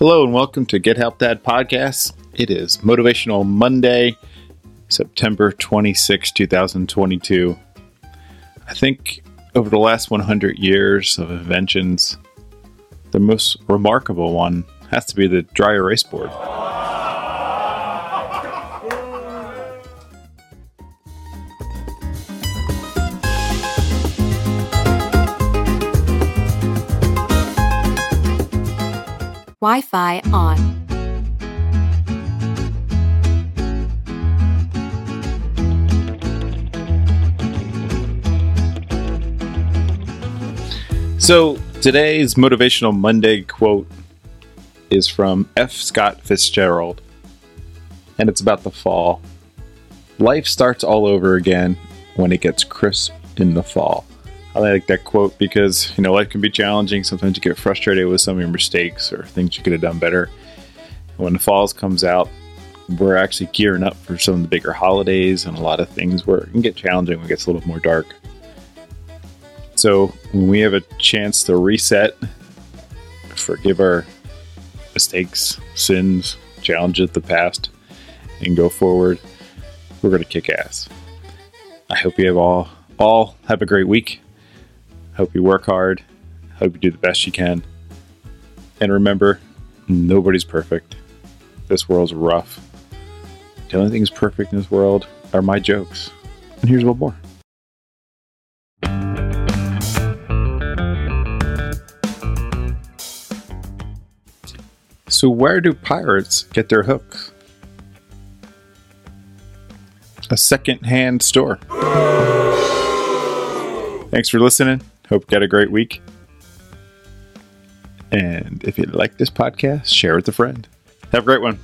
Hello and welcome to Get Help Dad podcast. It is Motivational Monday, September 26, 2022. I think over the last 100 years of inventions, the most remarkable one has to be the dry erase board. Wi Fi on. So today's Motivational Monday quote is from F. Scott Fitzgerald, and it's about the fall. Life starts all over again when it gets crisp in the fall. I like that quote because you know life can be challenging. Sometimes you get frustrated with some of your mistakes or things you could have done better. When the falls comes out, we're actually gearing up for some of the bigger holidays and a lot of things where it can get challenging when it gets a little more dark. So when we have a chance to reset, forgive our mistakes, sins, challenges of the past, and go forward, we're going to kick ass. I hope you have all all have a great week. Hope you work hard. Hope you do the best you can. And remember, nobody's perfect. This world's rough. The only thing that's perfect in this world are my jokes. And here's one more. So, where do pirates get their hooks? A second-hand store. Thanks for listening. Hope you had a great week. And if you like this podcast, share it with a friend. Have a great one.